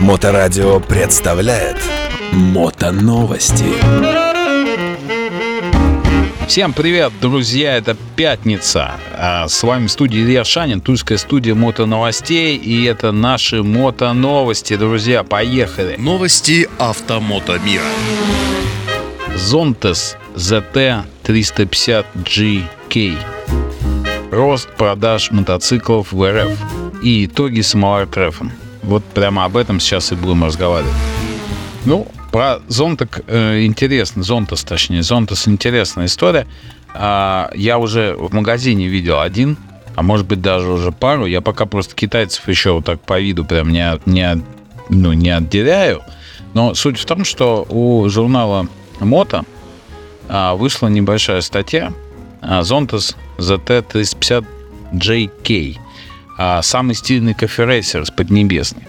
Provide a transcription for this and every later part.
Моторадио представляет Мотоновости. Всем привет, друзья! Это пятница. А с вами в студии Илья Шанин, тульская студия мотоновостей. И это наши мотоновости, друзья. Поехали! Новости автомото мира. Zontes ZT 350GK. Рост продаж мотоциклов в РФ. И итоги самого РФ. Вот прямо об этом сейчас и будем разговаривать. Ну, про Зонтак э, интересно, Зонтас точнее, Зонтас интересная история. А, я уже в магазине видел один, а может быть даже уже пару. Я пока просто китайцев еще вот так по виду прям не, не, ну, не отделяю. Но суть в том, что у журнала Мото а, вышла небольшая статья а, Zontas ZT350JK. А, самый стильный кофе-рейсер с Поднебесной.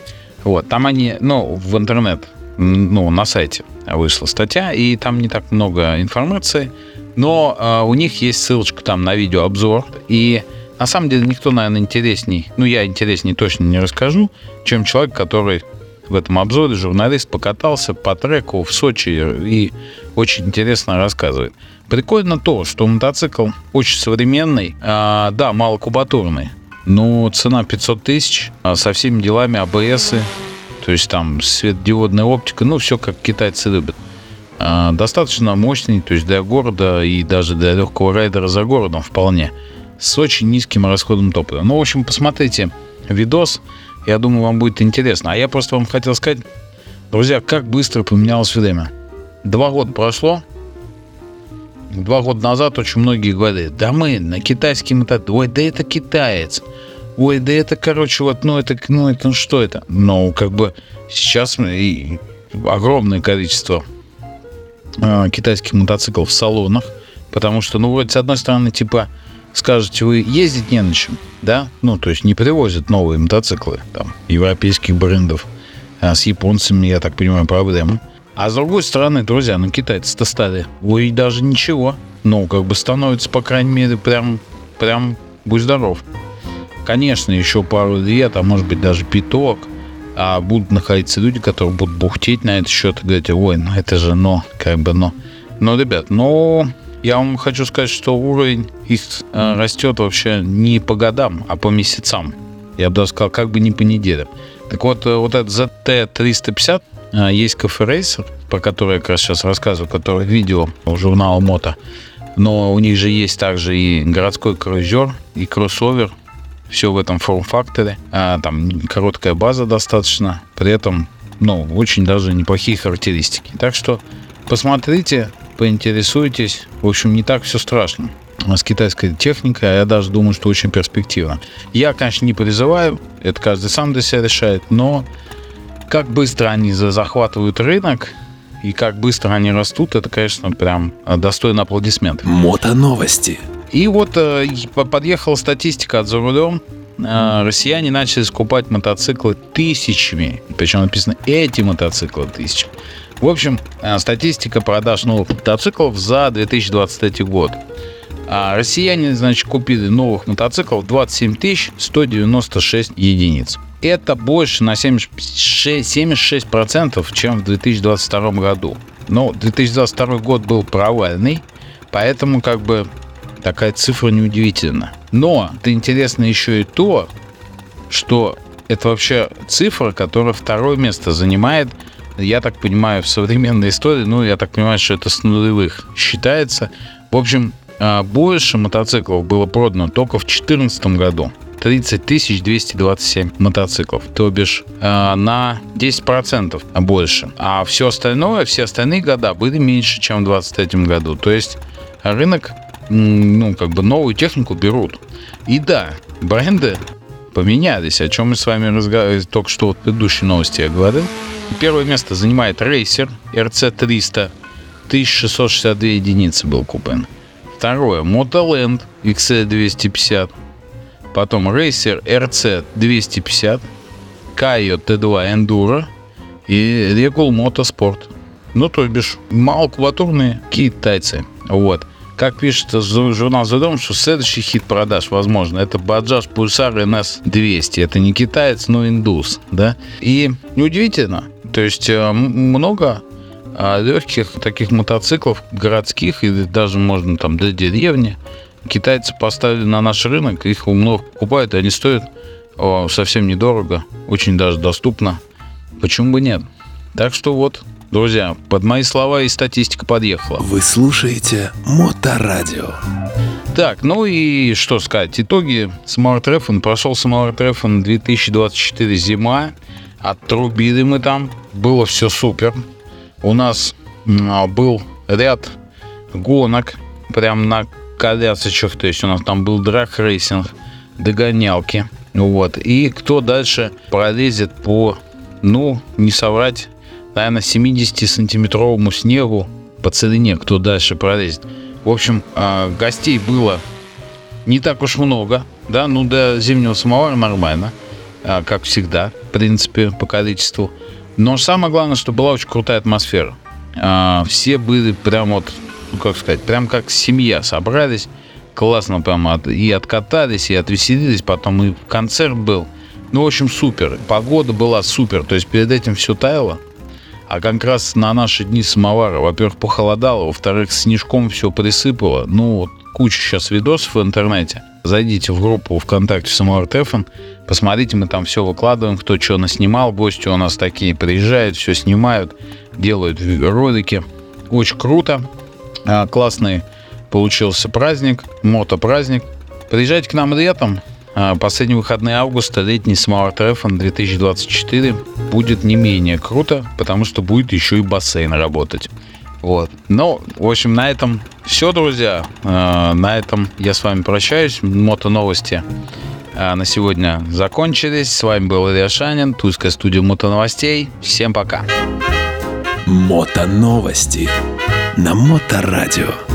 Вот, там они, ну, в интернет, ну, на сайте вышла статья, и там не так много информации, но э, у них есть ссылочка там на видеообзор, и на самом деле никто, наверное, интересней, ну, я интересней точно не расскажу, чем человек, который в этом обзоре, журналист, покатался по треку в Сочи и очень интересно рассказывает. Прикольно то, что мотоцикл очень современный, а, да, малокубатурный, но цена 500 тысяч а со всеми делами АБС, то есть там светодиодная оптика, ну все как китайцы любят. А, достаточно мощный, то есть для города и даже для легкого райдера за городом вполне. С очень низким расходом топлива. Ну, в общем, посмотрите видос, я думаю, вам будет интересно. А я просто вам хотел сказать, друзья, как быстро поменялось время. Два года прошло, два года назад очень многие говорили, да мы на китайский мотоцикл, ой, да это китаец, ой, да это, короче, вот, ну это, ну это, ну что это? Ну, как бы сейчас и огромное количество э, китайских мотоциклов в салонах, потому что, ну, вроде, с одной стороны, типа, скажете, вы ездить не на чем, да? Ну, то есть не привозят новые мотоциклы, там, европейских брендов, а с японцами, я так понимаю, проблемы. А с другой стороны, друзья, ну китайцы-то стали, ой, даже ничего. Ну, как бы становится, по крайней мере, прям, прям, будь здоров. Конечно, еще пару лет, а может быть даже пяток, а будут находиться люди, которые будут бухтеть на этот счет и говорить, ой, ну это же но, как бы но. Но, ребят, но я вам хочу сказать, что уровень их э, растет вообще не по годам, а по месяцам. Я бы даже сказал, как бы не по неделям. Так вот, э, вот этот ZT-350 а, есть кафе рейсер, про который я как раз сейчас рассказываю, который видео у журнала Мото. Но у них же есть также и городской круизер, и кроссовер. Все в этом форм-факторе. А, там короткая база достаточно. При этом, ну, очень даже неплохие характеристики. Так что посмотрите, поинтересуйтесь. В общем, не так все страшно с китайской техникой, а я даже думаю, что очень перспективно. Я, конечно, не призываю, это каждый сам для себя решает, но как быстро они захватывают рынок и как быстро они растут, это, конечно, прям достойно аплодисментов. Мото-новости. И вот э, подъехала статистика от за рулем. Э, россияне начали скупать мотоциклы тысячами. Причем написано эти мотоциклы тысячами. В общем, э, статистика продаж новых мотоциклов за 2023 год. А россияне, значит, купили новых мотоциклов 27 196 единиц это больше на 76, 76%, чем в 2022 году. Но 2022 год был провальный, поэтому как бы такая цифра неудивительна. Но это интересно еще и то, что это вообще цифра, которая второе место занимает, я так понимаю, в современной истории, ну, я так понимаю, что это с нулевых считается. В общем, больше мотоциклов было продано только в 2014 году. 30 227 мотоциклов, то бишь э, на 10% больше. А все остальное, все остальные года были меньше, чем в 2023 году. То есть рынок, ну, как бы новую технику берут. И да, бренды поменялись, о чем мы с вами разговаривали только что в предыдущей новости я говорил. Первое место занимает Racer RC300, 1662 единицы был куплен. Второе, Motoland XC250, потом Racer RC 250, Kaio T2 Enduro и Regul Motorsport. Ну, то бишь, малокубатурные китайцы. Вот. как пишет журнал The Dome, что следующий хит продаж, возможно, это Bajaj Pulsar NS 200. Это не китаец, но индус, да. И неудивительно, то есть э, много легких таких мотоциклов городских и даже можно там для деревни китайцы поставили на наш рынок, их много покупают, и они стоят о, совсем недорого, очень даже доступно. Почему бы нет? Так что вот, друзья, под мои слова и статистика подъехала. Вы слушаете Моторадио. Так, ну и что сказать, итоги Smart Refn. Прошел Smart Refn 2024 зима. Отрубили мы там. Было все супер. У нас а, был ряд гонок прям на колясочках. То есть у нас там был драг-рейсинг, догонялки. Вот. И кто дальше пролезет по, ну, не соврать, наверное, 70-сантиметровому снегу по целине, кто дальше пролезет. В общем, а, гостей было не так уж много, да, ну до зимнего самовара нормально, а, как всегда, в принципе, по количеству. Но самое главное, что была очень крутая атмосфера. А, все были прям вот, ну как сказать, прям как семья собрались, классно прям от, и откатались, и отвеселились, потом и концерт был. Ну, в общем, супер. Погода была супер, то есть перед этим все таяло. А как раз на наши дни самовара, во-первых, похолодало, во-вторых, снежком все присыпало. Ну, вот куча сейчас видосов в интернете. Зайдите в группу ВКонтакте Самовар Тефен, посмотрите, мы там все выкладываем, кто что наснимал, гости у нас такие приезжают, все снимают, делают ролики. Очень круто, а, классный получился праздник, мотопраздник. Приезжайте к нам летом. А, последние выходные августа, летний Smart Refn 2024 будет не менее круто, потому что будет еще и бассейн работать. Вот. Ну, в общем, на этом все, друзья. А, на этом я с вами прощаюсь. Мото новости а, на сегодня закончились. С вами был Илья Шанин, Тульская студия Мото новостей. Всем пока. Мото новости на Моторадио.